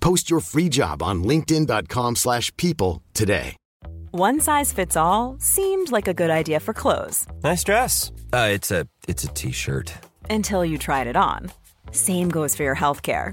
Post your free job on linkedin.com/people slash people today. One size fits all seemed like a good idea for clothes Nice dress. Uh, it's a it's a t-shirt. until you tried it on. Same goes for your healthcare.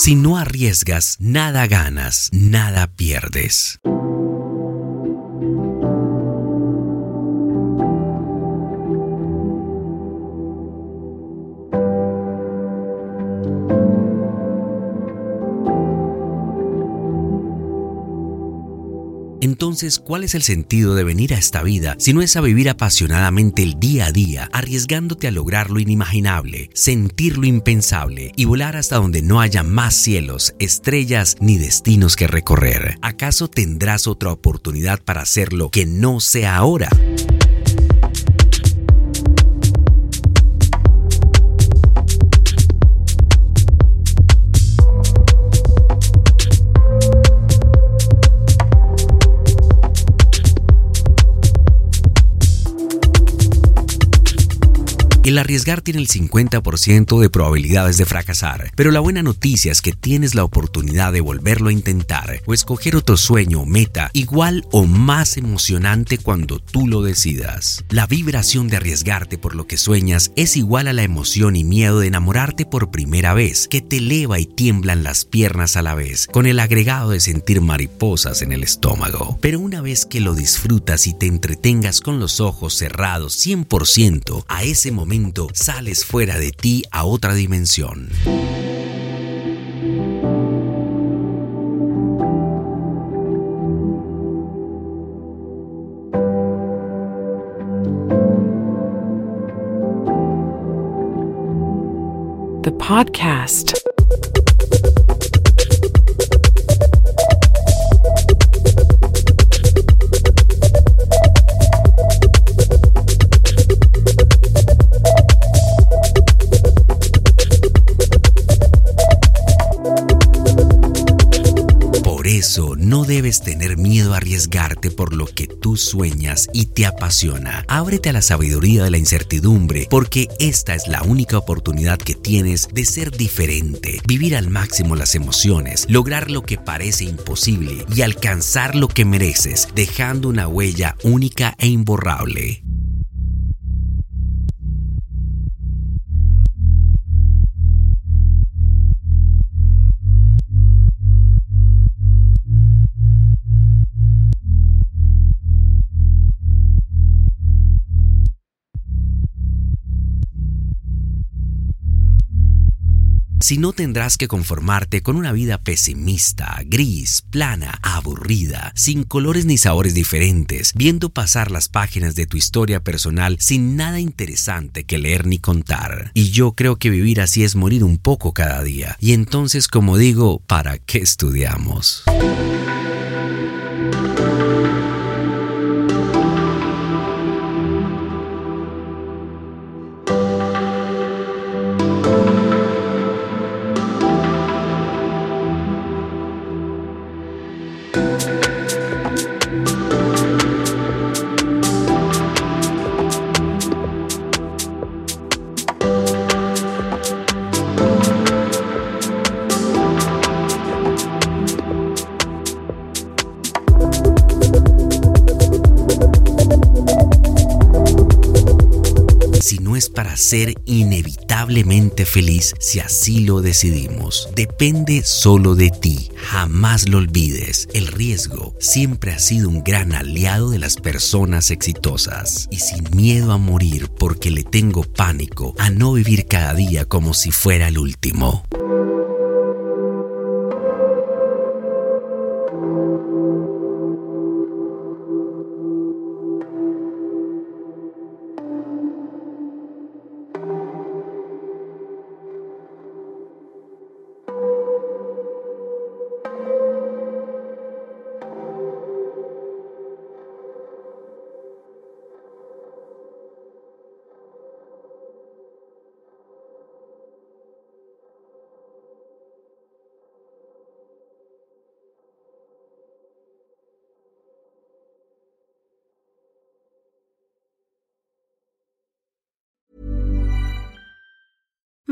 Si no arriesgas, nada ganas, nada pierdes. Entonces, ¿cuál es el sentido de venir a esta vida si no es a vivir apasionadamente el día a día, arriesgándote a lograr lo inimaginable, sentir lo impensable y volar hasta donde no haya más cielos, estrellas ni destinos que recorrer? ¿Acaso tendrás otra oportunidad para hacerlo que no sea ahora? El arriesgar tiene el 50% de probabilidades de fracasar, pero la buena noticia es que tienes la oportunidad de volverlo a intentar o escoger otro sueño o meta igual o más emocionante cuando tú lo decidas. La vibración de arriesgarte por lo que sueñas es igual a la emoción y miedo de enamorarte por primera vez, que te eleva y tiemblan las piernas a la vez, con el agregado de sentir mariposas en el estómago. Pero una vez que lo disfrutas y te entretengas con los ojos cerrados 100%, a ese momento sales fuera de ti a otra dimensión. The podcast. Tener miedo a arriesgarte por lo que tú sueñas y te apasiona. Ábrete a la sabiduría de la incertidumbre porque esta es la única oportunidad que tienes de ser diferente, vivir al máximo las emociones, lograr lo que parece imposible y alcanzar lo que mereces, dejando una huella única e imborrable. Si no tendrás que conformarte con una vida pesimista, gris, plana, aburrida, sin colores ni sabores diferentes, viendo pasar las páginas de tu historia personal sin nada interesante que leer ni contar. Y yo creo que vivir así es morir un poco cada día. Y entonces, como digo, ¿para qué estudiamos? Para ser inevitablemente feliz si así lo decidimos. Depende solo de ti, jamás lo olvides. El riesgo siempre ha sido un gran aliado de las personas exitosas y sin miedo a morir porque le tengo pánico a no vivir cada día como si fuera el último.